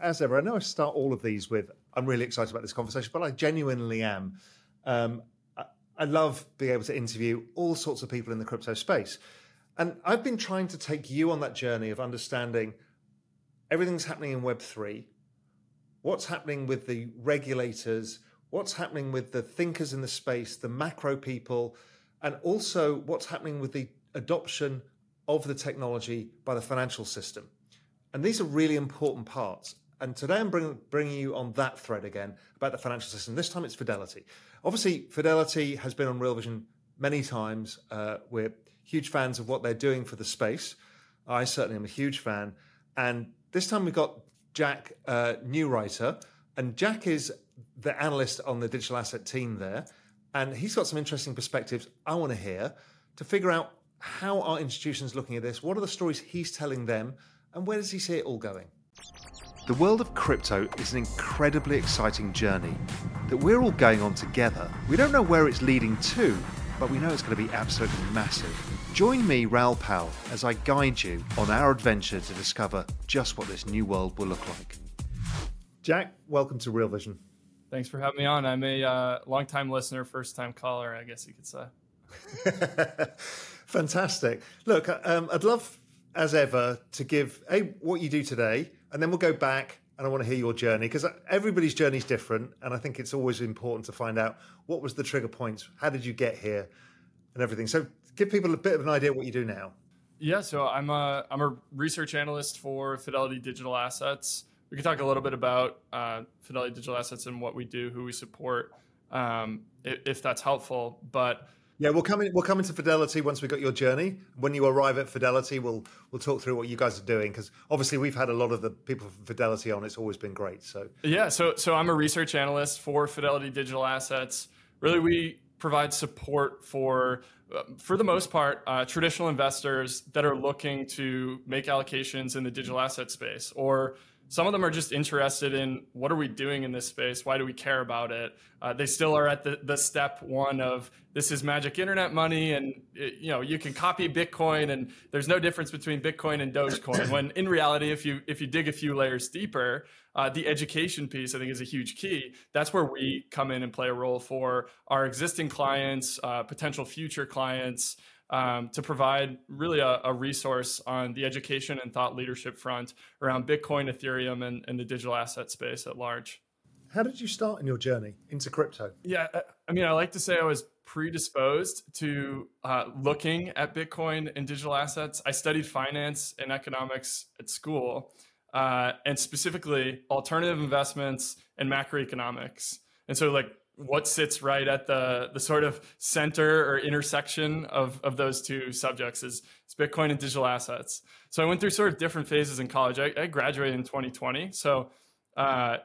As ever, I know I start all of these with I'm really excited about this conversation, but I genuinely am. Um, I, I love being able to interview all sorts of people in the crypto space. And I've been trying to take you on that journey of understanding everything's happening in Web3, what's happening with the regulators, what's happening with the thinkers in the space, the macro people, and also what's happening with the adoption of the technology by the financial system. And these are really important parts. And today I'm bring, bringing you on that thread again about the financial system. This time it's Fidelity. Obviously, Fidelity has been on Real Vision many times. Uh, we're huge fans of what they're doing for the space. I certainly am a huge fan. And this time we've got Jack uh, Neureuter. And Jack is the analyst on the digital asset team there. And he's got some interesting perspectives I want to hear to figure out how our institutions looking at this, what are the stories he's telling them, and where does he see it all going? The world of crypto is an incredibly exciting journey that we're all going on together. We don't know where it's leading to, but we know it's going to be absolutely massive. Join me, Raoul Pal, as I guide you on our adventure to discover just what this new world will look like. Jack, welcome to Real Vision. Thanks for having me on. I'm a uh, long-time listener, first-time caller, I guess you could say. Fantastic. Look, um, I'd love, as ever, to give a what you do today, and then we'll go back and I want to hear your journey because everybody's journey is different, and I think it's always important to find out what was the trigger points, how did you get here, and everything. So, give people a bit of an idea what you do now. Yeah, so I'm a I'm a research analyst for Fidelity Digital Assets. We can talk a little bit about uh, Fidelity Digital Assets and what we do, who we support, um, if, if that's helpful. But yeah, we'll come in. We'll come into Fidelity once we got your journey. When you arrive at Fidelity, we'll we'll talk through what you guys are doing because obviously we've had a lot of the people from Fidelity on. It's always been great. So yeah, so so I'm a research analyst for Fidelity Digital Assets. Really, we provide support for uh, for the most part uh, traditional investors that are looking to make allocations in the digital asset space or some of them are just interested in what are we doing in this space? Why do we care about it? Uh, they still are at the, the step one of this is magic internet money and it, you know you can copy bitcoin and there's no difference between bitcoin and dogecoin. When in reality if you if you dig a few layers deeper uh, the education piece i think is a huge key. That's where we come in and play a role for our existing clients uh, potential future clients um, to provide really a, a, resource on the education and thought leadership front around Bitcoin, Ethereum, and, and the digital asset space at large. How did you start in your journey into crypto? Yeah, I mean, I like to say I was predisposed to uh, looking at Bitcoin and digital assets. I studied finance and economics at school, uh, and specifically alternative investments and macroeconomics. And so, like, what sits right at the the sort of center or intersection of of those two subjects is, is Bitcoin and digital assets. So I went through sort of different phases in college. I, I graduated in 2020, so uh,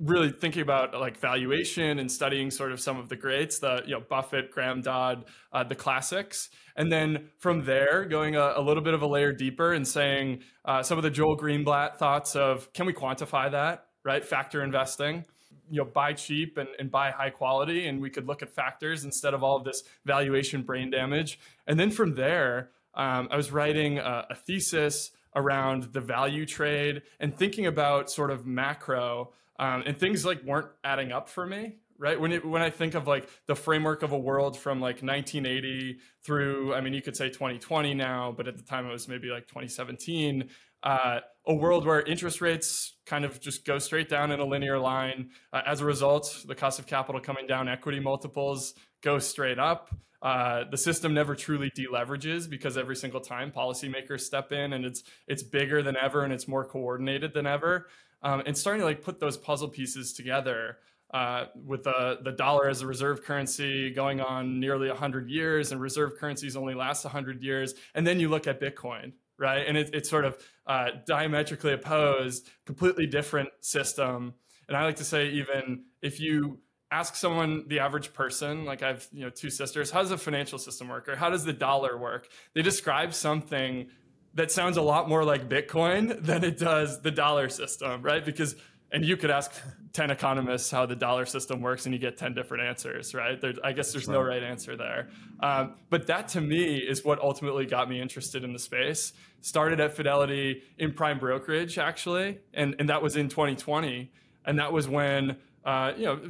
really thinking about like valuation and studying sort of some of the greats, the you know Buffett, Graham Dodd, uh, the classics, and then from there going a, a, little bit of a layer deeper and saying uh, some of the Joel Greenblatt thoughts of can we quantify that, right? Factor investing you know buy cheap and, and buy high quality and we could look at factors instead of all of this valuation brain damage. And then from there um, i was writing a, a, thesis around the value trade and thinking about sort of macro um, and things like weren't adding up for me right when it, when i think of like the framework of a world from like 1980 through i mean you could say 2020 now but at the time it was maybe like 2017 uh, a world where interest rates kind of just go straight down in a linear line. Uh, as a result, the cost of capital coming down, equity multiples go straight up. Uh, the system never truly deleverages because every single time policymakers step in and it's it's bigger than ever and it's more coordinated than ever. Um, and starting to like put those puzzle pieces together uh, with the, the dollar as a reserve currency going on nearly 100 years and reserve currencies only last 100 years. And then you look at Bitcoin, right? And it, it's sort of uh, diametrically opposed, completely different system. And I like to say, even if you ask someone, the average person, like I've you know two sisters, how does the financial system work, or how does the dollar work? They describe something that sounds a lot more like Bitcoin than it does the dollar system, right? Because and you could ask 10 economists how the dollar system works and you get 10 different answers right? There, i guess there's no right. answer there. Um, but that to me is what ultimately got me interested in the space. Started at fidelity in prime brokerage actually and, and that was in 2020 and that was when uh, you know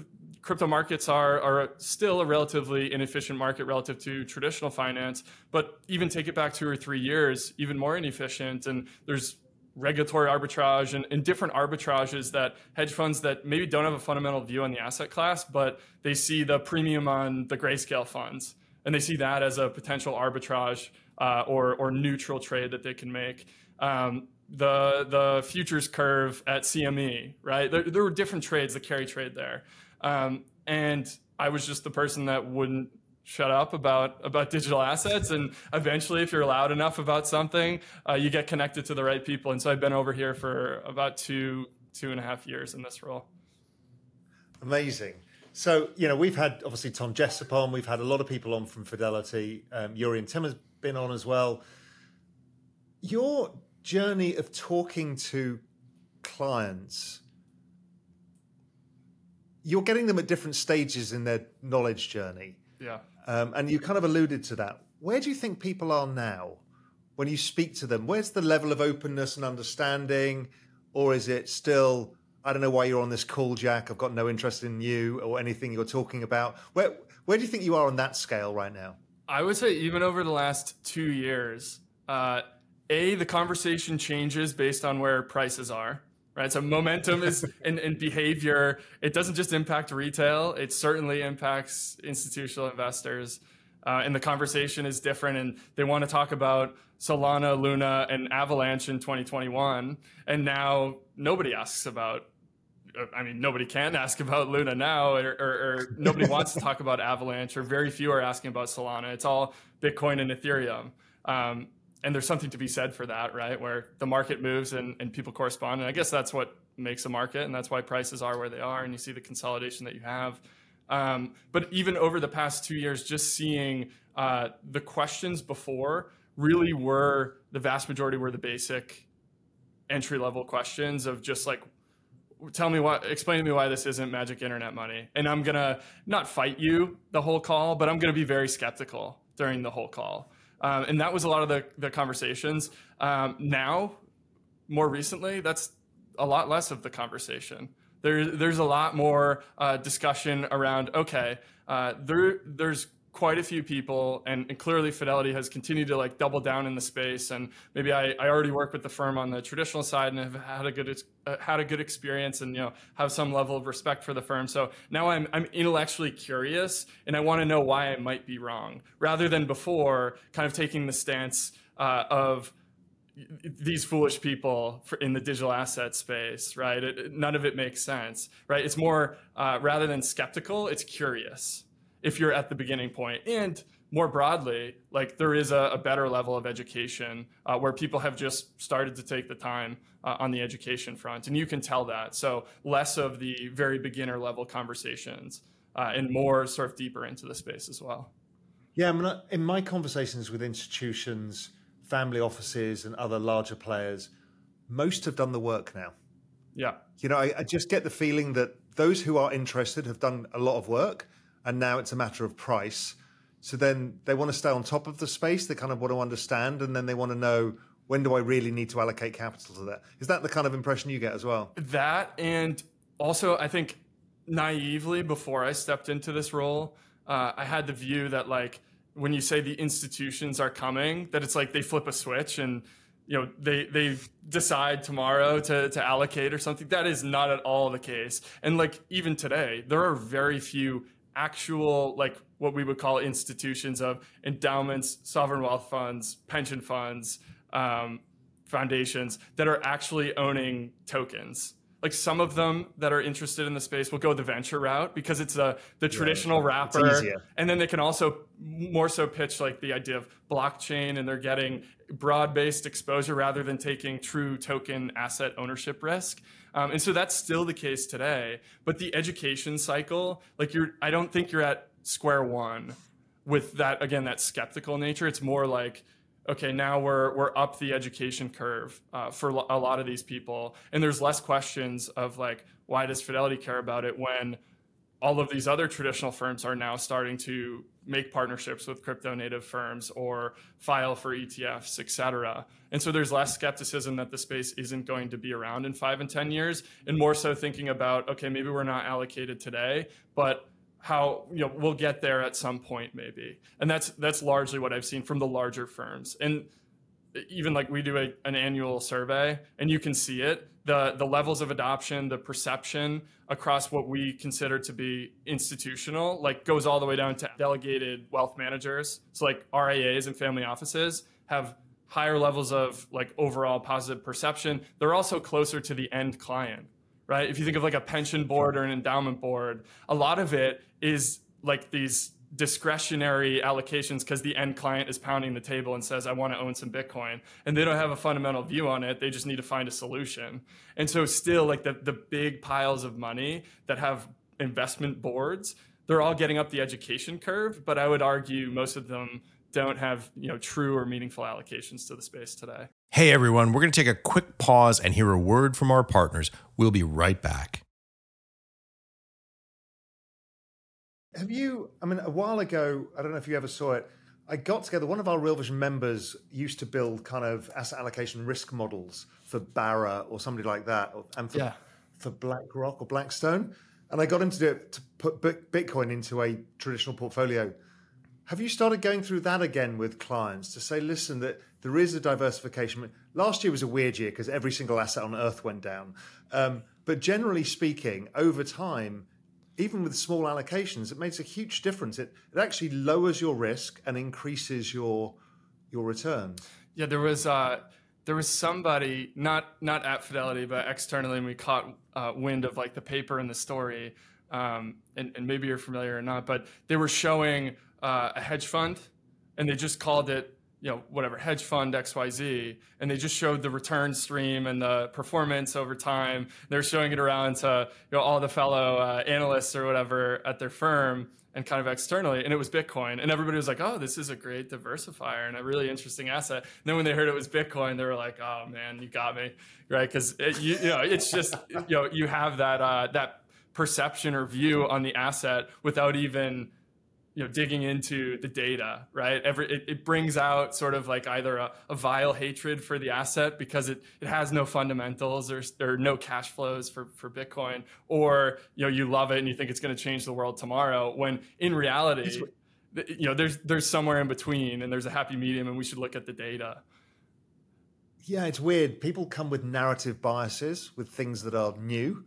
crypto markets are, are still a relatively inefficient market relative to traditional finance, but even take it back two or three years, even more inefficient. And there's regulatory arbitrage and, and, different arbitrages that hedge funds that maybe don't have a fundamental view on the asset class, but they see the premium on the grayscale funds and they see that as a potential arbitrage uh, or, or neutral trade that they can make. Um, the, the futures curve at CME, right? There, there were different trades, the carry trade there. Um, and I was just the person that wouldn't shut up about about digital assets. And eventually if you're loud enough about something uh, you get connected to the right people. And so i've been over here for about two two and a half years in this role. Amazing. So you know we've had obviously Tom Jessop on. We've had a lot of people on from fidelity. Um, Jurrien Timmer has been on as well. Your journey of talking to clients you're getting them at different stages in their knowledge journey. Yeah. Um, and you kind of alluded to that. Where do you think people are now when you speak to them? Where's the level of openness and understanding? Or is it still, I don't know why you're on this call, Jack. I've got no interest in you or anything you're talking about. Where, where do you think you are on that scale right now? I would say, even over the last two years, uh, A, the conversation changes based on where prices are right? So momentum is in, in behavior. It doesn't just impact retail; it certainly impacts institutional investors. Uh, and the conversation is different, and they want to talk about Solana, Luna, and Avalanche in 2021, and now nobody asks about. Uh, I mean, nobody can ask about Luna now, or, or, or nobody wants to talk about Avalanche, or very few are asking about Solana. It's all Bitcoin and Ethereum. Um, and there's something to be said for that, right? Where the market moves and, and people correspond. And I guess that's what makes a market, and that's why prices are where they are, and you see the consolidation that you have. Um, but even over the past two years, just seeing uh, the questions before really were the vast majority were the basic entry level questions of just like tell me what explain to me why this isn't magic internet money and i'm gonna not fight you the whole call but i'm gonna be very skeptical during the whole call um, and that was a lot of the, the conversations. Um, now, more recently, that's a lot less of the conversation. There, there's a lot more uh, discussion around, okay, uh, there, there's quite a few people and, and, clearly fidelity has continued to like double down in the space and maybe I, I already work with the firm on the traditional side and have had a good uh, had a good experience and you know have some level of respect for the firm so now i'm, I'm intellectually curious and i want to know why i might be wrong rather than before kind of taking the stance uh, of these foolish people in the digital asset space, right? It, none of it makes sense, right? It's more uh, rather than skeptical, it's curious if you're at the beginning point. And more broadly like there is a, a better level of education uh, where people have just started to take the time uh, on the education front. And you can tell that. So less of the very beginner level conversations uh, and more sort of deeper into the space as well. Yeah I mean, in my conversations with institutions family offices and other larger players most have done the work now. Yeah. You know I, I just get the feeling that those who are interested have done a lot of work and now it's a matter of price. So then they want to stay on top of the space. They kind of want to understand, and then they want to know when do I really need to allocate capital to that. Is that the kind of impression you get as well? That and also I think naively before I stepped into this role, uh, I had the view that like when you say the institutions are coming, that it's like they flip a switch and you know they they decide tomorrow to to allocate or something. That is not at all the case. And like even today, there are very few actual like what we would call institutions of endowments, sovereign wealth funds, pension funds, um, foundations that are actually owning tokens. like some of them that are interested in the space will go the venture route because it's a the traditional yeah, wrapper. and then they can also more so pitch like the idea of blockchain and they're getting broad-based exposure rather than taking true token asset ownership risk um, and so that's still the case today but the education cycle like you're i don't think you're at square one with that again that skeptical nature. It's more like okay, now we're we're up the education curve uh, for a lot of these people, and there's less questions of like, why does Fidelity care about it when all of these other traditional firms are now starting to make partnerships with crypto native firms or file for ETFs, et cetera. And so there's less skepticism that the space isn't going to be around in five and 10 years, and more so thinking about, okay, maybe we're not allocated today, but how you know we'll get there at some point maybe and that's that's largely what i've seen from the larger firms and even like we do a, an annual survey and you can see it. The the levels of adoption the perception across what we consider to be institutional like goes all the way down to delegated wealth managers. So like RIAs and family offices have higher levels of like overall positive perception. They're also closer to the end client right? If you think of like a pension board or an endowment board, a lot of it is like these discretionary allocations because the end client is pounding the table and says, I want to own some Bitcoin. And they don't have a fundamental view on it. They just need to find a solution. And so, still, like the, the big piles of money that have investment boards, they're all getting up the education curve. But I would argue most of them don't have you know true or meaningful allocations to the space today. Hey everyone, we're going to take a quick pause and hear a word from our partners. We'll be right back. Have you? I mean, a while ago, I don't know if you ever saw it. I got together. One of our Real Vision members used to build kind of asset allocation risk models for Barra or somebody like that, and for, yeah. for BlackRock or Blackstone. And I got him to do it to put Bitcoin into a traditional portfolio have you started going through that again with clients to say, listen, that there is a diversification? Last year was a weird year because every single asset on earth went down. Um, but generally speaking, over time, even with small allocations, it makes a huge difference. It, it actually lowers your risk and increases your your return. Yeah, there was uh, there was somebody not not at Fidelity, but externally, and we caught uh, wind of like the paper and the story. Um, and, and maybe you're familiar or not, but they were showing uh, a hedge fund, and they just called it you know whatever hedge fund xyz and they just showed the return stream and the performance over time. They're showing it around to you know all the fellow uh, analysts or whatever at their firm and kind of externally and it was bitcoin. And everybody was like oh this is a great diversifier and a really interesting asset. And then when they heard it was bitcoin they were like oh man you got me right? Because you, you, know it's just you know you have that uh, that perception or view on the asset without even you know digging into the data right? Every it, it brings out sort of like either a, a, vile hatred for the asset because it, it has no fundamentals or, or no cash flows for, for bitcoin or you know you love it and you think it's going to change the world tomorrow when in reality you know there's there's somewhere in between and there's a happy medium and we should look at the data. Yeah it's weird. People come with narrative biases with things that are new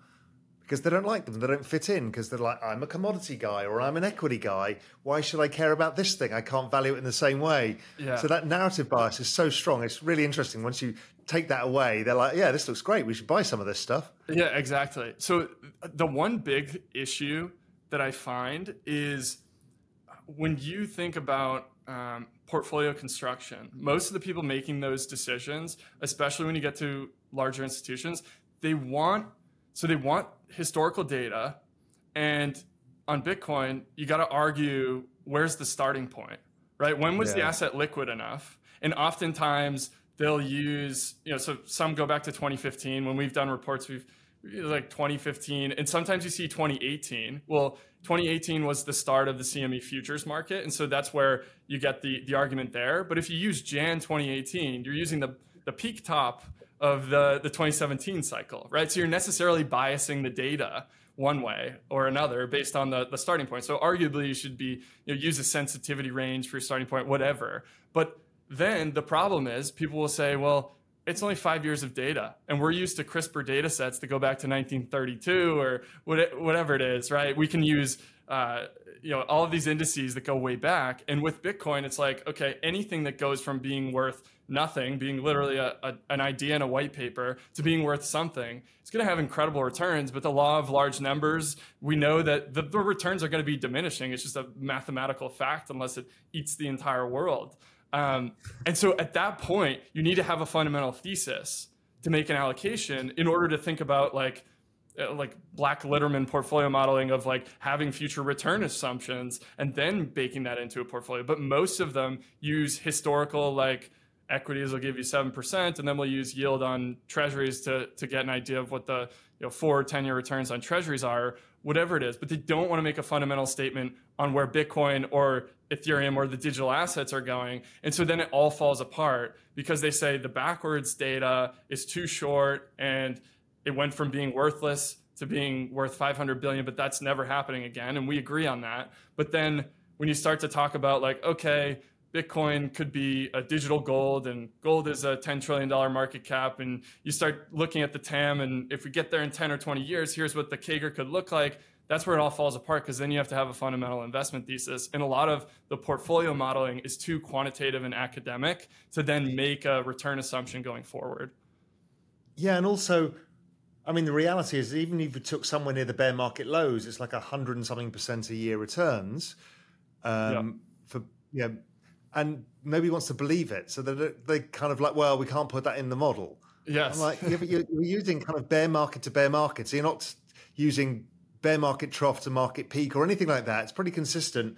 because they don't like them. They don't fit in because they're like, I'm a commodity guy or I'm an equity guy. Why should I care about this thing? I can't value it in the same way. Yeah. So that narrative bias is so strong. It's really interesting. Once you take that away, they're like, yeah, this looks great. We should buy some of this stuff. Yeah, exactly. So the one big issue that I find is when you think about um, portfolio construction, most of the people making those decisions, especially when you get to larger institutions, they want so they want historical data, and on Bitcoin, you got to argue where's the starting point, right? When was yeah. the asset liquid enough? And oftentimes they'll use, you know, so some go back to 2015 when we've done reports, we've like 2015, and sometimes you see 2018. Well, 2018 was the start of the CME futures market, and so that's where you get the the argument there. But if you use Jan 2018, you're using the the peak top of the, the 2017 cycle, right? So you're necessarily biasing the data one way or another based on the, the starting point. So arguably you should be, you know, use a sensitivity range for your starting point, whatever. But then the problem is people will say, well, it's only five years of data and we're used to CRSP data sets to go back to 1932 or whatever it is right we can use uh, you know all of these indices that go way back and with bitcoin it's like okay anything that goes from being worth nothing being literally a, a, an idea in a white paper to being worth something it's going to have incredible returns but the law of large numbers we know that the, the returns are going to be diminishing. It's just a mathematical fact unless it eats the entire world. Um, and so at that point, you need to have a fundamental thesis to make an allocation in order to think about like uh, like black litterman portfolio modeling of like having future return assumptions and then baking that into a portfolio. But most of them use historical like equities will give you 7% and then we'll use yield on treasuries to, to get an idea of what the you know, four or 10 year returns on treasuries are whatever it is but they don't want to make a fundamental statement on where bitcoin or Ethereum or the digital assets are going. And so then it all falls apart because they say the backwards data is too short and it went from being worthless to being worth 500 billion, but that's never happening again. And we agree on that. But then when you start to talk about, like, okay, Bitcoin could be a digital gold, and gold is a $10 trillion market cap. And you start looking at the TAM, and if we get there in 10 or 20 years, here's what the CAGR could look like that's where it all falls apart because then you have to have a fundamental investment thesis. And a lot of the portfolio modeling is too quantitative and academic to then make a return assumption going forward. Yeah, and also, I mean, the reality is even if you took somewhere near the bear market lows, it's like a hundred and something percent a year returns. Um, yeah. For yeah, and nobody wants to believe it, so they they kind of like, well, we can't put that in the model. Yes, I'm like yeah, but you're, you're using kind of bear market to bear market, so you're not using bear market trough to market peak or anything like that. It's pretty consistent.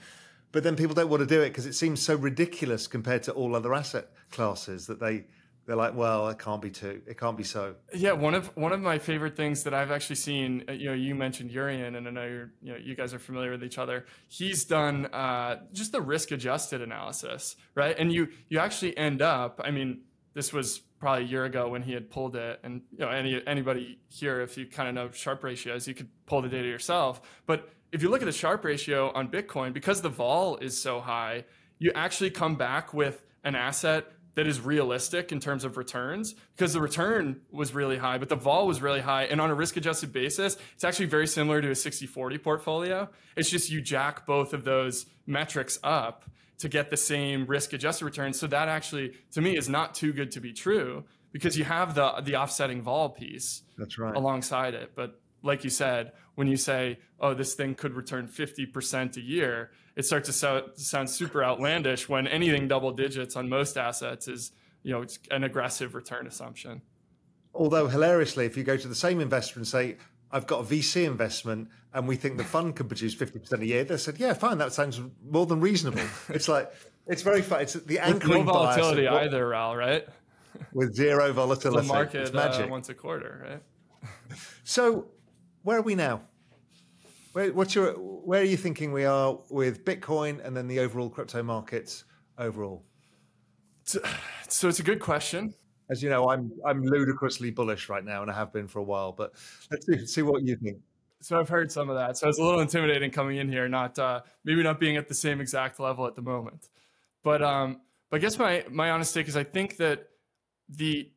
But then people don't want to do it because it seems so ridiculous compared to all other asset classes that they they're like, well, it can't be too, it can't be so. Yeah, one of one of my favorite things that I've actually seen, uh, you know, you mentioned Jurrien, and I know you're, you know, you guys are familiar with each other. He's done uh, just the risk adjusted analysis, right? And you you actually end up, I mean, this was probably a year ago when he had pulled it. And you know, any anybody here, if you kind of know Sharpe ratios, you could pull the data yourself. But if you look at the Sharpe ratio on Bitcoin, because the vol is so high, you actually come back with an asset that is realistic in terms of returns because the return was really high, but the vol was really high. And on a risk adjusted basis, it's actually very similar to a 60 40 portfolio. It's just you jack both of those metrics up to get the same risk adjusted return. So that actually, to me, is not too good to be true because you have the the offsetting vol piece. That's right. Alongside it, but like you said, when you say, "Oh, this thing could return fifty percent a year," it starts to so, sound super outlandish. When anything double digits on most assets is, you know, it's an aggressive return assumption. Although hilariously, if you go to the same investor and say, I've got a VC investment and we think the fund can produce 50% a year. They said, yeah, fine. That sounds more than reasonable. it's like, it's very fun. It's the anchoring With no volatility either, Raoul, right? With zero volatility. the market it's magic. Uh, once a quarter, right? so where are we now? Where, what's your, where are you thinking we are with Bitcoin and then the overall crypto markets overall? So, it's a good question as you know, I'm I'm ludicrously bullish right now, and I have been for a while. But let's see, see what you think. So I've heard some of that. So it's a little intimidating coming in here, not uh, maybe not being at the same exact level at the moment. But um, but I guess my my honest take is I think that the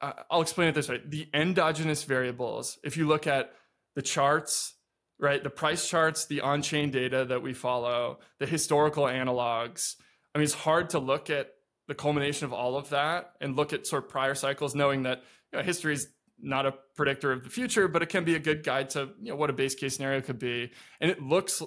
uh, I'll explain it this way: the endogenous variables. If you look at the charts, right, the price charts, the on-chain data that we follow, the historical analogs. I mean, it's hard to look at the culmination of all of that and look at sort of prior cycles, knowing that you know, history is not a predictor of the future, but it can be a good guide to you know, what a base case scenario could be. And it looks,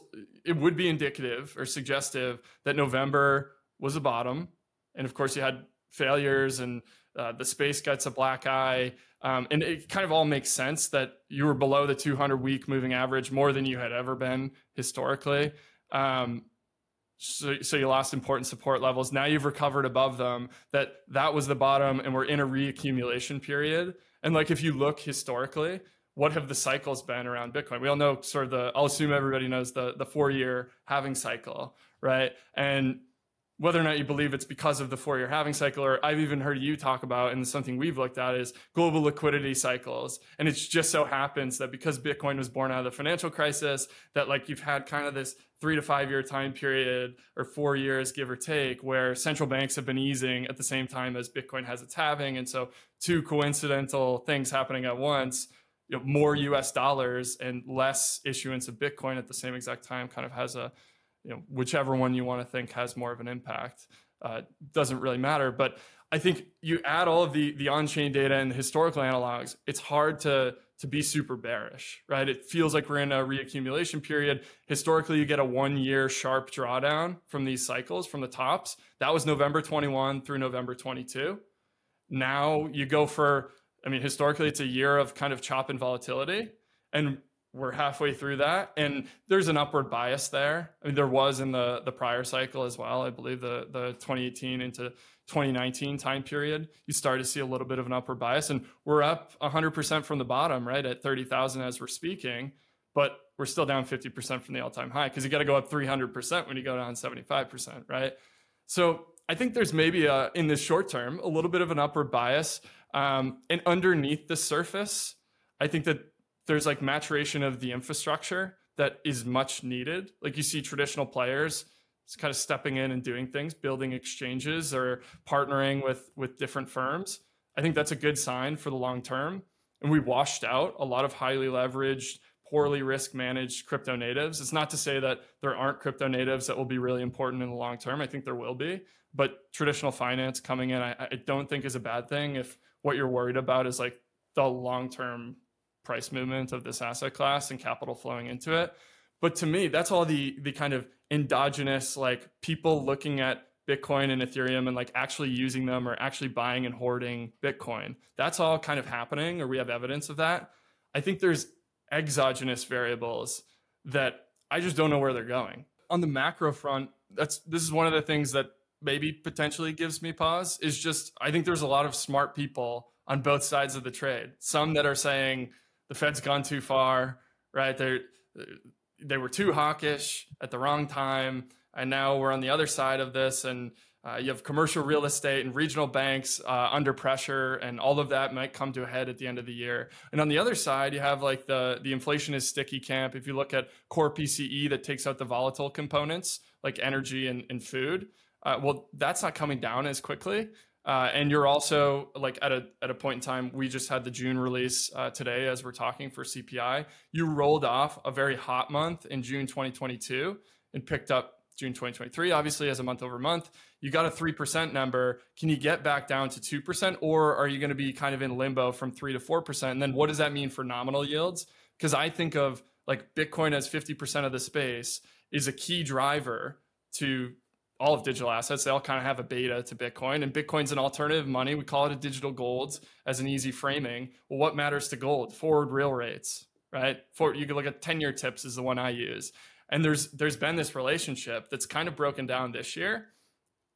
it would be indicative or suggestive that November was a bottom. And of course, you had failures and uh, the space gets a black eye. Um, and it kind of all makes sense that you were below the 200 week moving average more than you had ever been historically. Um, so, so you lost important support levels. Now you've recovered above them that that was the bottom and we're in a reaccumulation period. And like if you look historically what have the cycles been around bitcoin? We all know sort of the i'll assume everybody knows the the four year halving cycle right? And whether or not you believe it's because of the four year halving cycle, or I've even heard you talk about, and something we've looked at is global liquidity cycles. And it just so happens that because Bitcoin was born out of the financial crisis, that like you've had kind of this three to five year time period or four years, give or take, where central banks have been easing at the same time as Bitcoin has its halving. And so, two coincidental things happening at once. You know, more US dollars and less issuance of Bitcoin at the same exact time kind of has a you know whichever one you want to think has more of an impact uh, doesn't really matter. But i think you add all of the the on-chain data and the historical analogs it's hard to to be super bearish right? It feels like we're in a reaccumulation period. Historically you get a one year sharp drawdown from these cycles from the tops. That was november 21 through november 22 now you go for i mean historically it's a year of kind of chop and volatility. And we're halfway through that and there's an upward bias there. I mean there was in the the prior cycle as well i believe the the 2018 into 2019 time period. You start to see a little bit of an upward bias and we're up 100% from the bottom right at 30,000 as we're speaking but we're still down 50% from the all-time high because you got to go up 300% when you go down 75% right? So i think there's maybe a, in the short term a little bit of an upward bias um, and underneath the surface i think that there's like maturation of the infrastructure that is much needed. Like you see traditional players kind of stepping in and doing things, building exchanges or partnering with with different firms. I think that's a good sign for the long term. And we washed out a lot of highly leveraged, poorly risk managed crypto natives. It's not to say that there aren't crypto natives that will be really important in the long term. I think there will be, but traditional finance coming in, I, I don't think is a bad thing if what you're worried about is like the long term price movement of this asset class and capital flowing into it. But to me, that's all the the kind of endogenous like people looking at Bitcoin and Ethereum and like actually using them or actually buying and hoarding Bitcoin. That's all kind of happening, or we have evidence of that. I think there's exogenous variables that I just don't know where they're going. On the macro front, that's this is one of the things that maybe potentially gives me pause is just I think there's a lot of smart people on both sides of the trade. Some that are saying the Fed's gone too far, right? They they were too hawkish at the wrong time, and now we're on the other side of this, and uh, you have commercial real estate and regional banks uh, under pressure, and all of that might come to a head at the end of the year. And on the other side, you have like the the inflation is sticky camp. If you look at core PCE that takes out the volatile components like energy and, and food, uh, well, that's not coming down as quickly. Uh, and you're also like at a at a point in time, we just had the June release uh, today as we're talking for CPI. You rolled off a very hot month in June 2022 and picked up June 2023, obviously as a month over month. You got a 3% number. Can you get back down to 2%? Or are you going to be kind of in limbo from 3 to 4%? And then what does that mean for nominal yields? Because I think of like Bitcoin as 50% of the space is a key driver to all of digital assets, they all kind of have a beta to Bitcoin, and Bitcoin's an alternative money. We call it a digital gold as an easy framing. Well, what matters to gold? Forward real rates, right? For you can look at 10 year TIPS is the one I use. And there's there's been this relationship that's kind of broken down this year.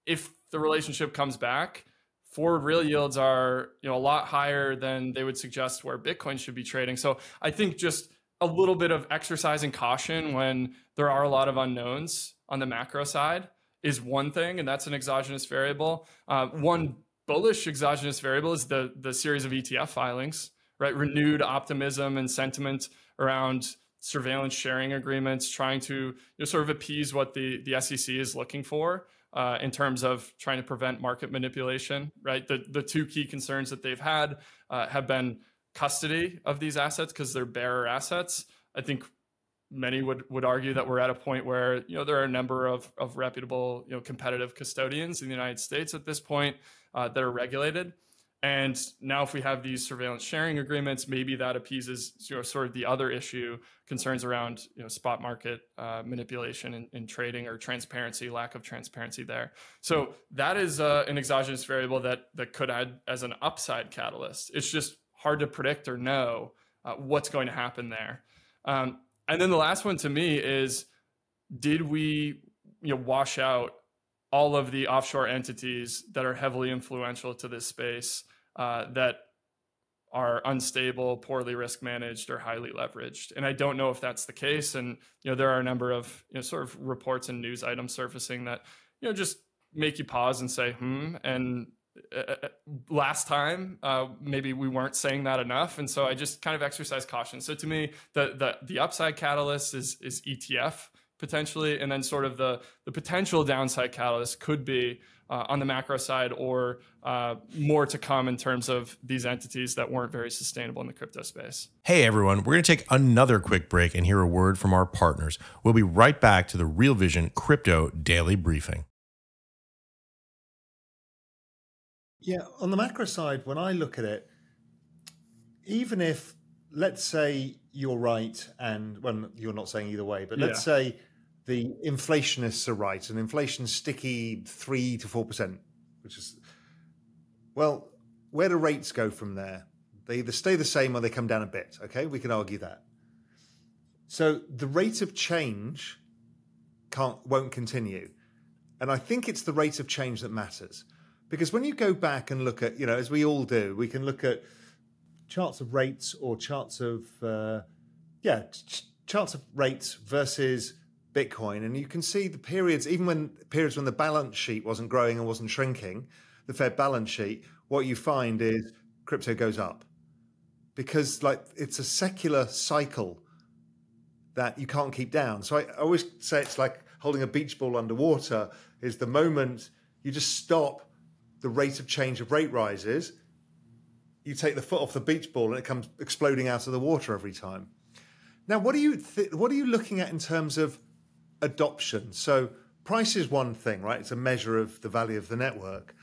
If the relationship comes back, forward real yields are you know a lot higher than they would suggest where Bitcoin should be trading. So I think just a little bit of exercising caution when there are a lot of unknowns on the macro side is one thing, and that's an exogenous variable. Uh, one bullish exogenous variable is the the series of ETF filings, right? Renewed optimism and sentiment around surveillance sharing agreements, trying to you know, sort of appease what the the SEC is looking for. Uh, in terms of trying to prevent market manipulation, right? The the two key concerns that they've had uh, have been custody of these assets because they're bearer assets. I think many would would argue that we're at a point where you know there are a number of of reputable you know competitive custodians in the United States at this point uh, that are regulated. And now, if we have these surveillance sharing agreements, maybe that appeases you know, sort of the other issue concerns around you know, spot market uh, manipulation in, in, trading or transparency, lack of transparency there. So that is uh, an exogenous variable that that could add as an upside catalyst. It's just hard to predict or know uh, what's going to happen there. Um, and then the last one to me is did we you know wash out all of the offshore entities that are heavily influential to this space uh, that are unstable, poorly risk managed, or highly leveraged. And I don't know if that's the case. And you know, there are a number of you know sort of reports and news items surfacing that you know just make you pause and say, hmm. And uh, uh, last time, uh, maybe we weren't saying that enough. And so I just kind of exercise caution. So to me, the, the, the upside catalyst is, is ETF potentially. And then sort of the, the potential downside catalyst could be uh, on the macro side or uh, more to come in terms of these entities that weren't very sustainable in the crypto space. Hey everyone, we're going to take another quick break and hear a word from our partners. We'll be right back to the Real Vision Crypto Daily Briefing. Yeah, on the macro side, when I look at it, even if let's say you're right, and well, you're not saying either way, but let's say the inflationists are right, and inflation's sticky three to four percent, which is well, where do rates go from there? They either stay the same or they come down a bit. Okay, we can argue that. So the rate of change can't won't continue, and I think it's the rate of change that matters because when you go back and look at you know as we all do, we can look at charts of rates or charts of uh, yeah ch- charts of rates versus Bitcoin, and you can see the periods, even when periods when the balance sheet wasn't growing and wasn't shrinking, the Fed balance sheet, what you find is crypto goes up because like it's a secular cycle that you can't keep down. So I always say it's like holding a beach ball underwater is the moment you just stop the rate of change of rate rises, you take the foot off the beach ball and it comes exploding out of the water every time. Now, what are you th- what are you looking at in terms of adoption. So price is one thing, right? It's a measure of the value of the network.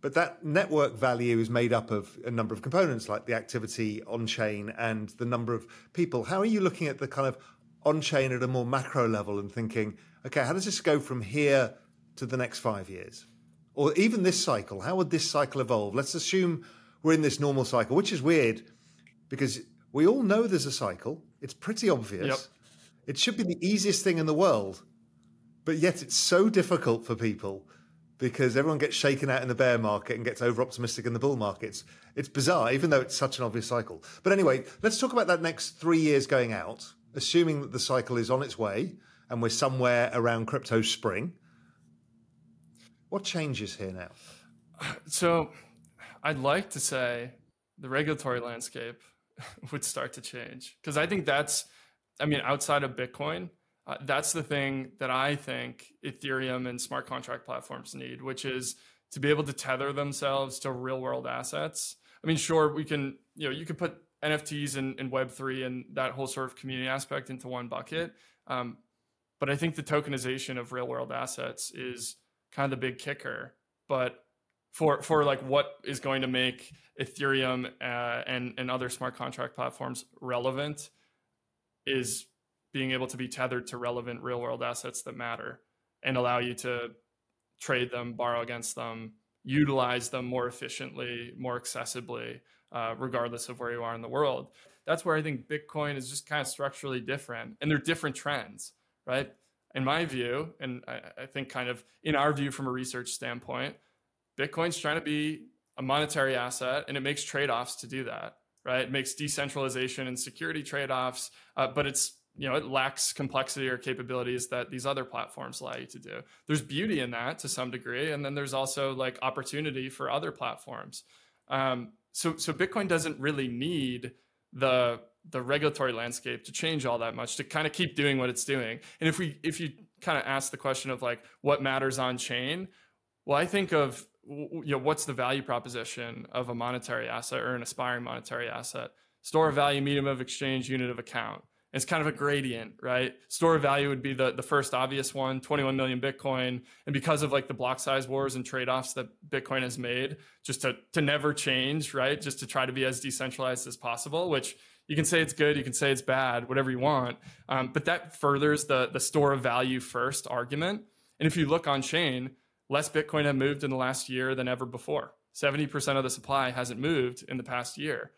But that network value is made up of a number of components like the activity on chain and the number of people. How are you looking at the kind of on chain at a more macro level and thinking, okay, how does this go from here to the next five years? Or even this cycle? How would this cycle evolve? Let's assume we're in this normal cycle, which is weird because we all know there's a cycle. It's pretty obvious. Yep. It should be the easiest thing in the world, but yet it's so difficult for people because everyone gets shaken out in the bear market and gets over optimistic in the bull markets. It's bizarre, even though it's such an obvious cycle. But anyway, let's talk about that next three years going out, assuming that the cycle is on its way and we're somewhere around crypto spring. What changes here now? So I'd like to say the regulatory landscape would start to change because I think that's I mean, outside of Bitcoin, uh, that's the thing that I think Ethereum and smart contract platforms need, which is to be able to tether themselves to real world assets. I mean, sure, we can, you know, you could put NFTs and, and Web3 and that whole sort of community aspect into one bucket. Um, but I think the tokenization of real world assets is kind of the big kicker. But for for like what is going to make Ethereum uh, and and other smart contract platforms relevant is being able to be tethered to relevant real world assets that matter and allow you to trade them, borrow against them, utilize them more efficiently, more accessibly, uh, regardless of where you are in the world. That's where I think Bitcoin is just kind of structurally different. And they're different trends, right? In my view, and I, I think kind of in our view from a research standpoint, Bitcoin's trying to be a monetary asset and it makes trade offs to do that right? It makes decentralization and security trade-offs, uh, but it's you know it lacks complexity or capabilities that these other platforms allow you to do. There's beauty in that to some degree, and then there's also like opportunity for other platforms. Um, so so Bitcoin doesn't really need the the regulatory landscape to change all that much to kind of keep doing what it's doing. And if we if you kind of ask the question of like what matters on chain, well, I think of you know what's the value proposition of a monetary asset or an aspiring monetary asset? Store of value medium of exchange unit of account. It's kind of a gradient right? Store of value would be the, the first obvious one 21 million bitcoin. And because of like the block size wars and trade-offs that bitcoin has made just to to never change right? Just to try to be as decentralized as possible which you can say it's good you can say it's bad whatever you want um, but that furthers the the store of value first argument and if you look on chain less Bitcoin have moved in the last year than ever before. 70% of the supply hasn't moved in the past year.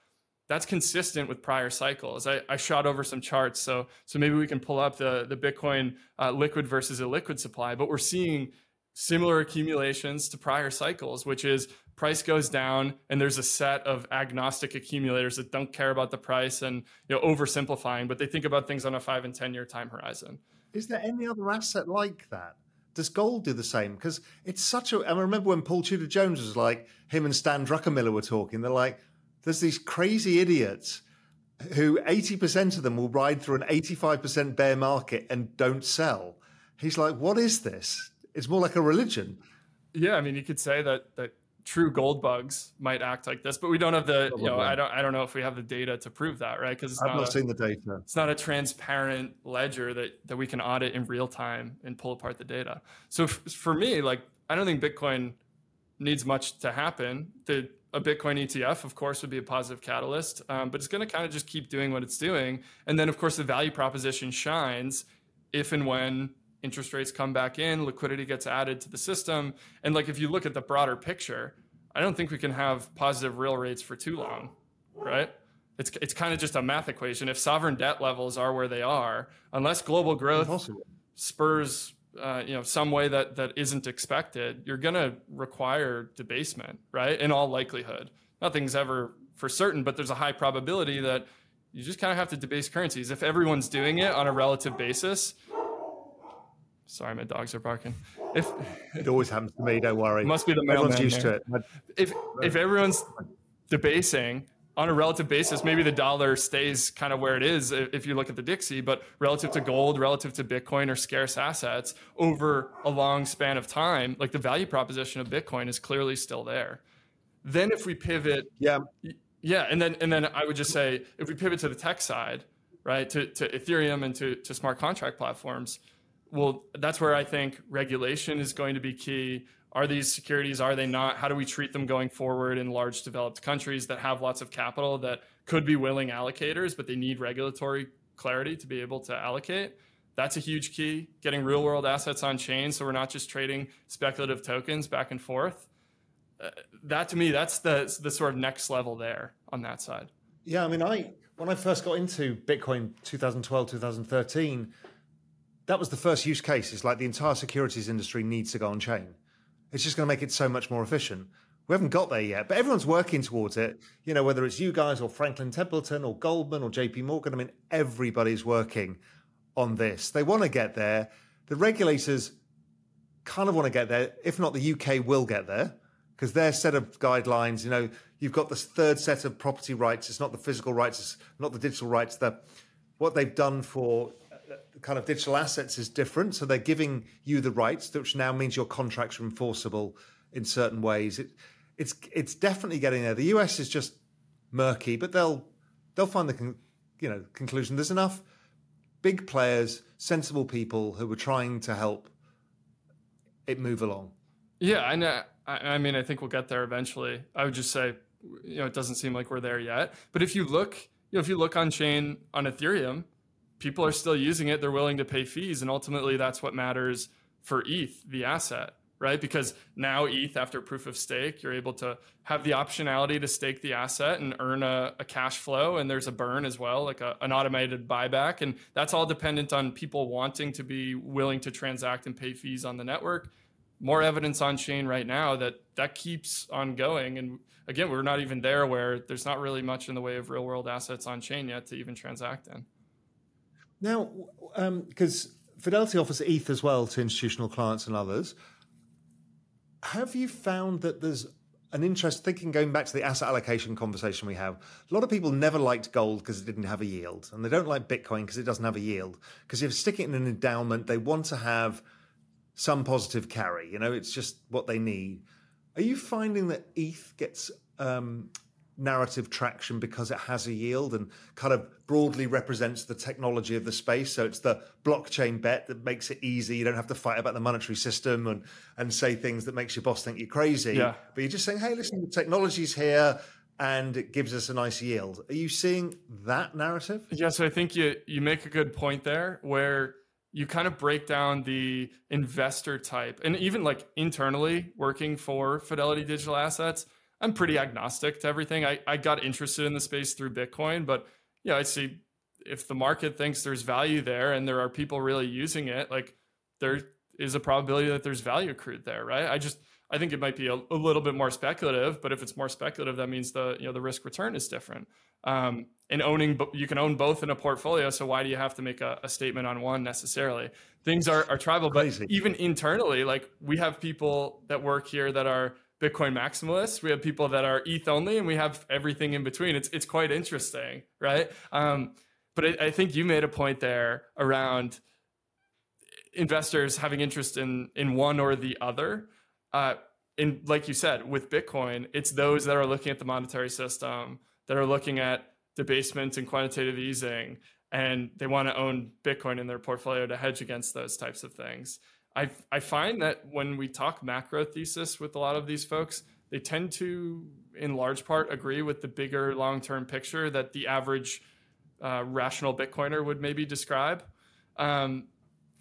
That's consistent with prior cycles. I, I shot over some charts, so so maybe we can pull up the the Bitcoin uh, liquid versus illiquid supply. But we're seeing similar accumulations to prior cycles, which is price goes down and there's a set of agnostic accumulators that don't care about the price and you know oversimplifying, but they think about things on a five and ten year time horizon. Is there any other asset like that? does gold do the same? Because it's such a. I remember when Paul Tudor Jones was like, him and Stan Druckenmiller were talking. They're like, there's these crazy idiots who 80% of them will ride through an 85% bear market and don't sell. He's like, what is this? It's more like a religion. Yeah, I mean, you could say that that true gold bugs might act like this, but we don't have the you know I don't I don't know if we have the data to prove that, right? Because I've not, not a, seen the data. It's not a transparent ledger that that we can audit in real time and pull apart the data. So f- for me, like I don't think Bitcoin needs much to happen. The a Bitcoin ETF, of course, would be a positive catalyst, um, but it's going to kind of just keep doing what it's doing. And then, of course, the value proposition shines if and when interest rates come back in, liquidity gets added to the system. And like if you look at the broader picture, I don't think we can have positive real rates for too long, right? It's it's kind of just a math equation. If sovereign debt levels are where they are, unless global growth spurs uh, you know some way that that isn't expected, you're going to require debasement, right? In all likelihood, nothing's ever for certain, but there's a high probability that you just kind of have to debase currencies. If everyone's doing it on a relative basis, Sorry, my dogs are barking. If it always happens to me, don't worry. Must be the mailman. Everyone's used to it. If if everyone's debasing on a relative basis, maybe the dollar stays kind of where it is if you look at the Dixie, but relative to gold, relative to Bitcoin or scarce assets over a long span of time, like the value proposition of Bitcoin is clearly still there. Then if we pivot, yeah, yeah, and then and then I would just say if we pivot to the tech side, right, to, to Ethereum and to, to smart contract platforms, well, that's where I think regulation is going to be key. Are these securities, are they not? How do we treat them going forward in large developed countries that have lots of capital that could be willing allocators, but they need regulatory clarity to be able to allocate? That's a huge key. Getting real world assets on chain so we're not just trading speculative tokens back and forth. Uh, that to me, that's the, the sort of next level there on that side. Yeah, I mean, I when I first got into Bitcoin 2012, 2013, that was the first use case. It's like the entire securities industry needs to go on chain. It's just going to make it so much more efficient. We haven't got there yet, but everyone's working towards it. You know, whether it's you guys or Franklin Templeton or Goldman or JP Morgan, I mean, everybody's working on this. They want to get there. The regulators kind of want to get there. If not, the UK will get there because their set of guidelines, you know, you've got this third set of property rights. It's not the physical rights, it's not the digital rights. The, what they've done for kind of digital assets is different. So they're giving you the rights, which now means your contracts are enforceable in certain ways. It, it's it's definitely getting there. The US is just murky, but they'll they'll find the con, you know conclusion. There's enough big players, sensible people who are trying to help it move along. Yeah, and I, I mean, I think we'll get there eventually. I would just say, you know, it doesn't seem like we're there yet. But if you look, you know, if you look on chain on Ethereum, people are still using it. They're willing to pay fees. And ultimately, that's what matters for ETH, the asset, right? Because now ETH, after proof of stake, you're able to have the optionality to stake the asset and earn a, a cash flow. And there's a burn as well, like a, an automated buyback. And that's all dependent on people wanting to be willing to transact and pay fees on the network. More evidence on chain right now that that keeps on going. And again, we're not even there where there's not really much in the way of real world assets on chain yet to even transact in. Now, because um, Fidelity offers ETH as well to institutional clients and others, have you found that there's an interest thinking going back to the asset allocation conversation we have a lot of people never liked gold because it didn't have a yield and they don't like bitcoin because it doesn't have a yield. Because if you stick it in an endowment they want to have some positive carry you know it's just what they need. Are you finding that eth gets um, narrative traction because it has a yield and kind of broadly represents the technology of the space. So it's the blockchain bet that makes it easy. You don't have to fight about the monetary system and and say things that makes your boss think you're crazy. Yeah. But you're just saying, hey, listen, the technology's here and it gives us a nice yield. Are you seeing that narrative? Yeah, so I think you you make a good point there where you kind of break down the investor type and even like internally working for Fidelity Digital Assets I'm pretty agnostic to everything. I, I got interested in the space through Bitcoin, but yeah, I see if the market thinks there's value there and there are people really using it, like there is a probability that there's value accrued there, right? I just I think it might be a, a little bit more speculative, but if it's more speculative, that means the you know the risk return is different. Um, and owning you can own both in a portfolio. So why do you have to make a, a statement on one necessarily? Things are are tribal, but even internally, like we have people that work here that are Bitcoin maximalists. We have people that are ETH only, and we have everything in between. It's it's quite interesting, right? Um, but I, I think you made a point there around investors having interest in in one or the other. Uh, in like you said, with Bitcoin, it's those that are looking at the monetary system, that are looking at debasement and quantitative easing, and they want to own Bitcoin in their portfolio to hedge against those types of things. I I find that when we talk macro thesis with a lot of these folks, they tend to, in large part, agree with the bigger long term picture that the average uh, rational Bitcoiner would maybe describe. Um,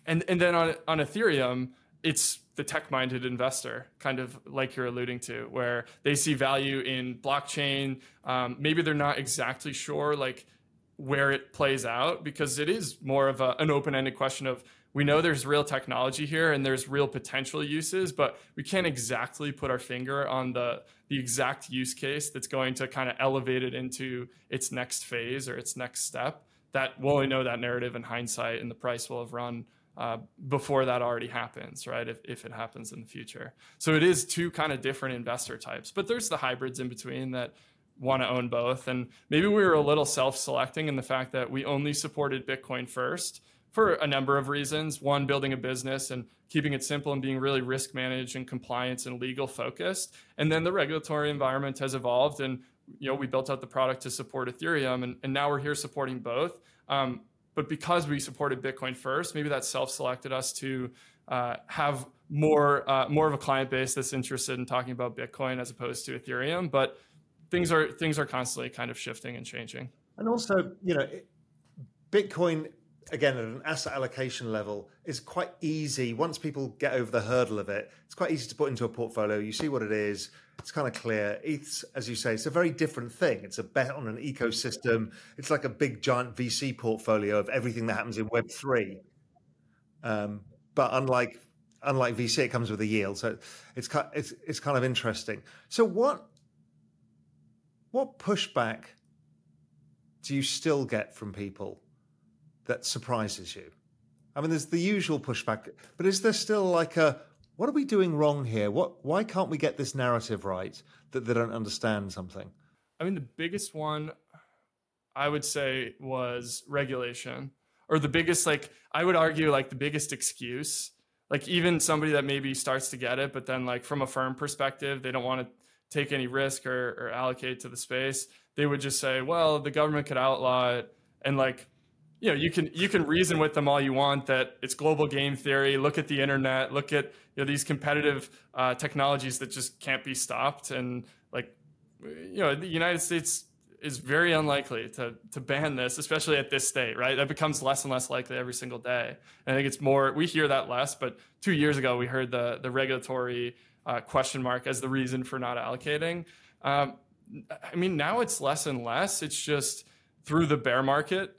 and and then on on Ethereum, it's the tech minded investor, kind of like you're alluding to, where they see value in blockchain. Um, maybe they're not exactly sure like where it plays out because it is more of a, an open ended question of we know there's real technology here and there's real potential uses, but we can't exactly put our finger on the the exact use case that's going to kind of elevate it into its next phase or its next step. That we'll only know that narrative in hindsight, and the price will have run uh, before that already happens, right? If, if it happens in the future. So it is two kind of different investor types, but there's the hybrids in between that want to own both. And maybe we were a little self selecting in the fact that we only supported Bitcoin first for a number of reasons. One, building a business and keeping it simple and being really risk managed and compliance and legal focused. And then the regulatory environment has evolved and you know we built out the product to support Ethereum and, and now we're here supporting both. Um, but because we supported Bitcoin first, maybe that self-selected us to uh, have more uh, more of a client base that's interested in talking about Bitcoin as opposed to Ethereum. But things are things are constantly kind of shifting and changing. And also, you know, Bitcoin again at an asset allocation level is quite easy. Once people get over the hurdle of it it's quite easy to put into a portfolio. You see what it is. It's kind of clear. Eth's as you say it's a very different thing. It's a bet on an ecosystem. It's like a big giant vc portfolio of everything that happens in web 3 um, but unlike unlike vc it comes with a yield. So it's it's it's kind of interesting. So what what pushback do you still get from people that surprises you? I mean, there's the usual pushback, but is there still like a what are we doing wrong here? What why can't we get this narrative right that they don't understand something? I mean, the biggest one I would say was regulation, or the biggest like I would argue like the biggest excuse. Like even somebody that maybe starts to get it, but then like from a firm perspective, they don't want to take any risk or, or allocate to the space. They would just say, well, the government could outlaw it, and like you know you can you can reason with them all you want that it's global game theory. Look at the internet. Look at you know these competitive uh, technologies that just can't be stopped. And like you know the united states is very unlikely to to ban this especially at this state right? That becomes less and less likely every single day. And i think it's more we hear that less but two years ago we heard the the regulatory uh, question mark as the reason for not allocating. Um, i mean now it's less and less. It's just through the bear market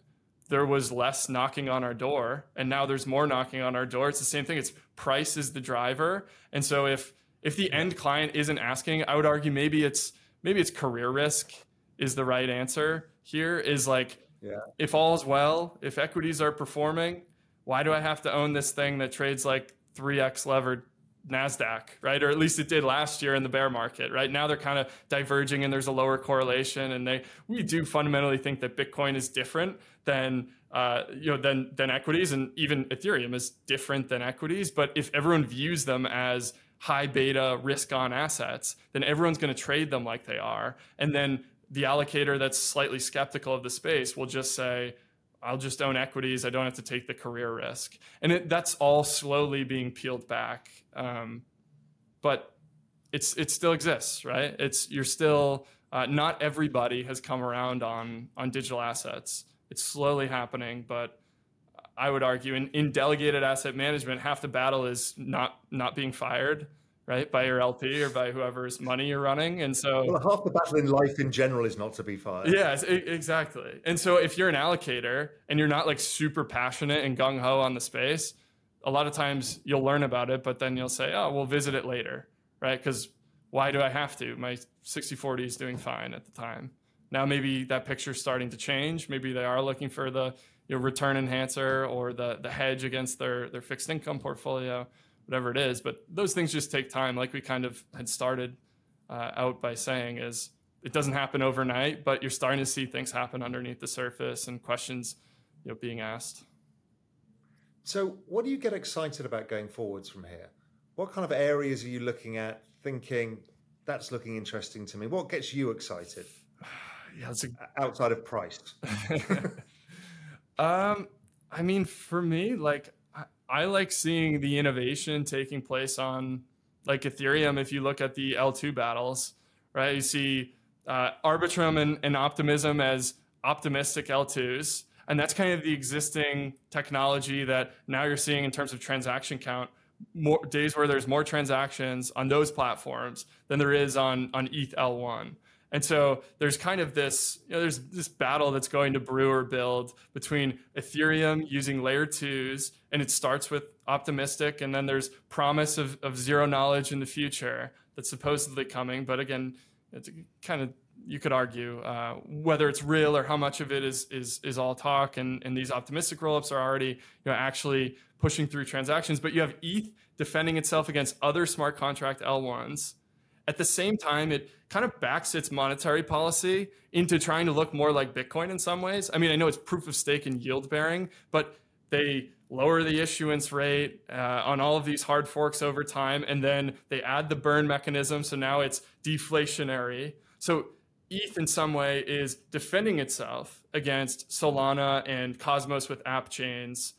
there was less knocking on our door and now there's more knocking on our door it's the same thing it's price is the driver and so if if the end client isn't asking i would argue maybe it's maybe it's career risk is the right answer here is like yeah. if all's well if equities are performing why do i have to own this thing that trades like 3x levered NASDAQ, right? Or at least it did last year in the bear market, right? Now they're kind of diverging and there's a lower correlation. And they we do fundamentally think that Bitcoin is different than uh, you know than than equities and even Ethereum is different than equities. But if everyone views them as high beta risk on assets, then everyone's going to trade them like they are. And then the allocator that's slightly skeptical of the space will just say, I'll just own equities. I don't have to take the career risk. And it, that's all slowly being peeled back. Um, but it's it still exists, right? It's you're still uh, not everybody has come around on on digital assets. It's slowly happening, but I would argue in, in delegated asset management, half the battle is not not being fired right by your lp or by whoever's money you're running and so well, half the battle in life in general is not to be fired. Yes exactly. And so if you're an allocator and you're not like super passionate and gung-ho on the space a lot of times you'll learn about it but then you'll say oh we'll visit it later right? Because why do i have to? My 6040 is doing fine at the time Now maybe that picture's starting to change. Maybe they are looking for the you know, return enhancer or the the hedge against their their fixed income portfolio, whatever it is. But those things just take time, like we kind of had started uh, out by saying, is it doesn't happen overnight, but you're starting to see things happen underneath the surface and questions you know being asked. So, what do you get excited about going forwards from here? What kind of areas are you looking at, thinking that's looking interesting to me? What gets you excited? Yeah, a- outside of price. um, I mean, for me, like I, I like seeing the innovation taking place on like Ethereum. If you look at the L2 battles, right, you see uh, Arbitrum and, and Optimism as optimistic L2s. And that's kind of the existing technology that now you're seeing in terms of transaction count. More days where there's more transactions on those platforms than there is on on ETH L1. And so there's kind of this, you know, there's this battle that's going to brew or build between Ethereum using layer twos, and it starts with optimistic, and then there's promise of, of zero knowledge in the future that's supposedly coming. But again, it's kind of you could argue uh, whether it's real or how much of it is is is all talk, and and these optimistic rollups are already you know actually pushing through transactions. But you have ETH defending itself against other smart contract L1s at the same time, it kind of backs its monetary policy into trying to look more like Bitcoin in some ways. I mean, I know it's proof of stake and yield bearing, but they lower the issuance rate uh, on all of these hard forks over time, and then they add the burn mechanism. So now it's deflationary. So ETH in some way is defending itself against Solana and Cosmos with app chains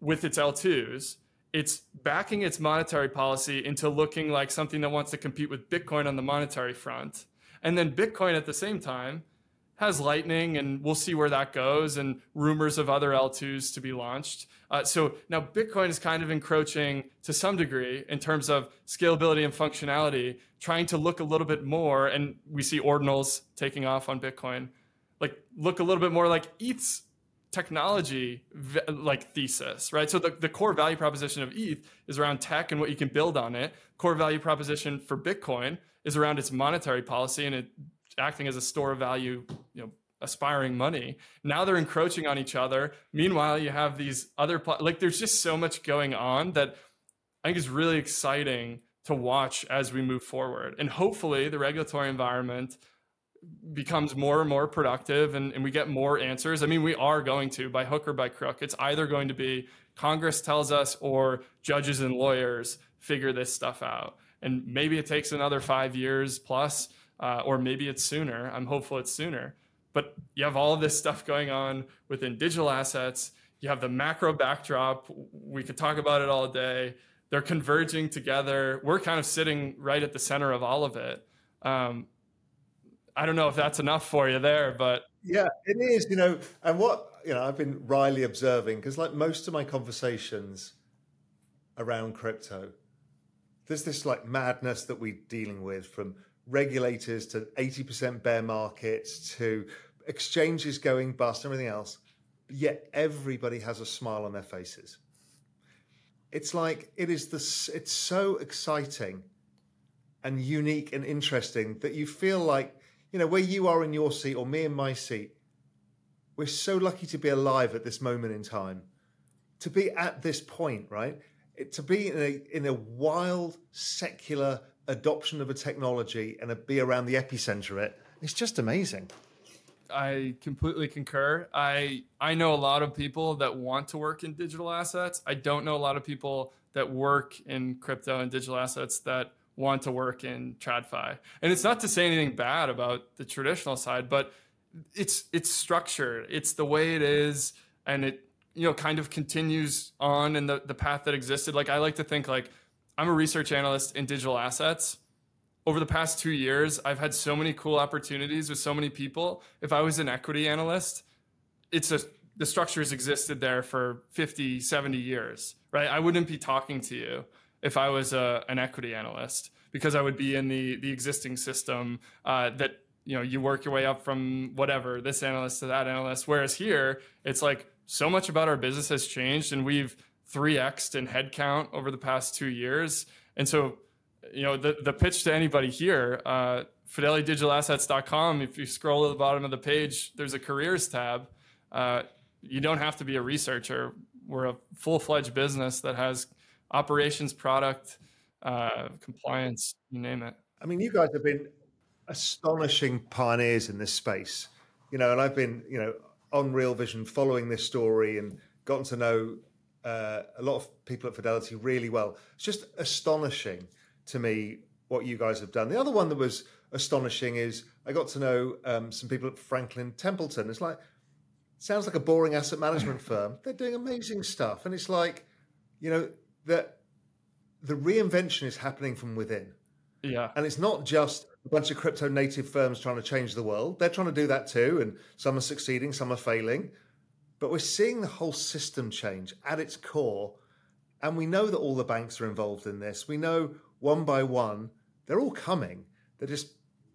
with its L2s it's backing its monetary policy into looking like something that wants to compete with Bitcoin on the monetary front. And then Bitcoin at the same time has Lightning, and we'll see where that goes, and rumors of other L2s to be launched. Uh, so now Bitcoin is kind of encroaching to some degree in terms of scalability and functionality, trying to look a little bit more, and we see ordinals taking off on Bitcoin, like look a little bit more like ETH's technology like thesis, right? So the, the core value proposition of ETH is around tech and what you can build on it. Core value proposition for Bitcoin is around its monetary policy and it acting as a store of value, you know, aspiring money. Now they're encroaching on each other. Meanwhile, you have these other like there's just so much going on that I think is really exciting to watch as we move forward. And hopefully the regulatory environment becomes more and more productive and, and we get more answers. I mean, we are going to, by hook or by crook, it's either going to be Congress tells us or judges and lawyers figure this stuff out. And maybe it takes another five years plus, uh, or maybe it's sooner. I'm hopeful it's sooner. But you have all of this stuff going on within digital assets. You have the macro backdrop. We could talk about it all day. They're converging together. We're kind of sitting right at the center of all of it. Um, I don't know if that's enough for you there, but yeah, it is. You know, and what you know, I've been wryly observing because, like most of my conversations around crypto, there's this like madness that we're dealing with from regulators to 80% bear markets to exchanges going bust, and everything else. Yet everybody has a smile on their faces. It's like it is the. It's so exciting and unique and interesting that you feel like you know, where you are in your seat or me in my seat, we're so lucky to be alive at this moment in time, to be at this point, right? It, to be in a, in a wild secular adoption of a technology and a, be around the epicenter of it, it's just amazing. I completely concur. I I know a lot of people that want to work in digital assets. I don't know a lot of people that work in crypto and digital assets that want to work in TradFi. And it's not to say anything bad about the traditional side, but it's it's structured. It's the way it is, and it you know kind of continues on in the, the path that existed. Like I like to think like I'm a research analyst in digital assets. Over the past two years, I've had so many cool opportunities with so many people. If I was an equity analyst, it's a the structure has existed there for 50, 70 years, right? I wouldn't be talking to you if I was a, an equity analyst because I would be in the the existing system uh, that you know you work your way up from whatever this analyst to that analyst. Whereas here, it's like so much about our business has changed, and we've 3xed in headcount over the past two years. And so, you know, the the pitch to anybody here uh, fidelitydigitalassets.com, if you scroll to the bottom of the page, there's a careers tab. Uh, you don't have to be a researcher. We're a full fledged business that has operations, product, uh, compliance, you name it. I mean, you guys have been astonishing pioneers in this space, you know, and I've been, you know, on Real Vision following this story and gotten to know uh, a lot of people at Fidelity really well. It's just astonishing to me what you guys have done. The other one that was astonishing is I got to know um, some people at Franklin Templeton. It's like sounds like a boring asset management firm. They're doing amazing stuff, and it's like you know that the reinvention is happening from within. Yeah, and it's not just a bunch of crypto native firms trying to change the world. They're trying to do that too, and some are succeeding, some are failing. But we're seeing the whole system change at its core. And we know that all the banks are involved in this. We know one by one, they're all coming. They're just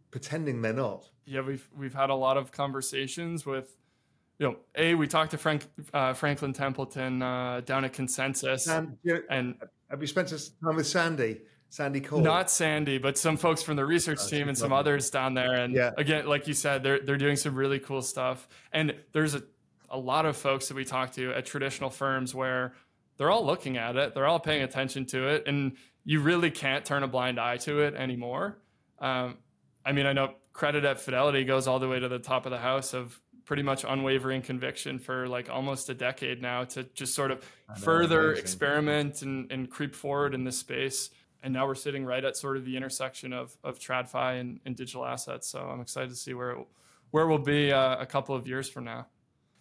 pretending they're not. Yeah, we've we've had a lot of conversations with, you know, a we talked to Frank uh, Franklin Templeton uh, down at Consensus, and, and have you spent some time with Sandy? Sandy Kaul. Not Sandy, but some folks from the research oh, team and some others down there. And yeah. again, like you said, they're they're doing some really cool stuff. And there's a, a lot of folks that we talk to at traditional firms where they're all looking at it, they're all paying attention to it, and you really can't turn a blind eye to it anymore. Um, I mean, I know credit at Fidelity goes all the way to the top of the house of pretty much unwavering conviction for like almost a decade now to just sort of further experiment and, and creep forward in this space and now we're sitting right at sort of the intersection of of TradFi and, and digital assets. So I'm excited to see where it, where we'll be uh, a couple of years from now.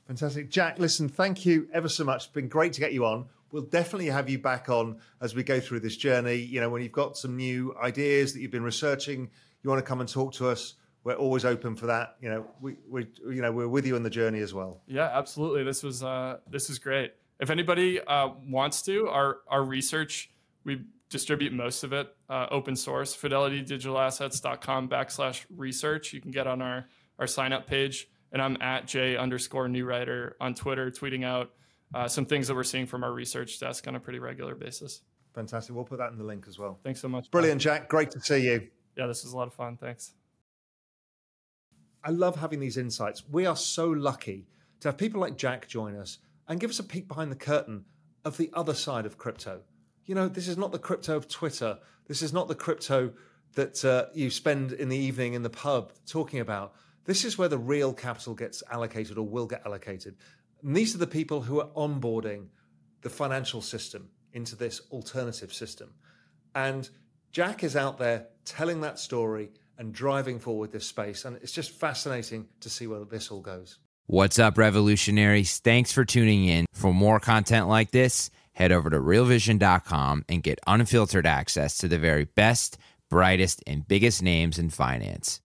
Fantastic, Jack. Listen, thank you ever so much. It's been great to get you on. We'll definitely have you back on as we go through this journey. You know, when you've got some new ideas that you've been researching, you want to come and talk to us. We're always open for that. You know, we, we you know we're with you in the journey as well. Yeah, absolutely. This was uh, this is great. If anybody uh, wants to, our our research we distribute most of it uh, open source fidelitydigitalassets.com backslash research you can get on our our sign up page and i'm at j underscore Neureuter on twitter tweeting out uh, some things that we're seeing from our research desk on a pretty regular basis fantastic we'll put that in the link as well thanks so much brilliant jack great to see you yeah this was a lot of fun thanks i love having these insights we are so lucky to have people like jack join us and give us a peek behind the curtain of the other side of crypto you know, this is not the crypto of Twitter. This is not the crypto that uh, you spend in the evening in the pub talking about. This is where the real capital gets allocated or will get allocated. And these are the people who are onboarding the financial system into this alternative system. And Jack is out there telling that story and driving forward this space. And it's just fascinating to see where this all goes. What's up, revolutionaries? Thanks for tuning in. For more content like this, head over to realvision.com and get unfiltered access to the very best, brightest, and biggest names in finance.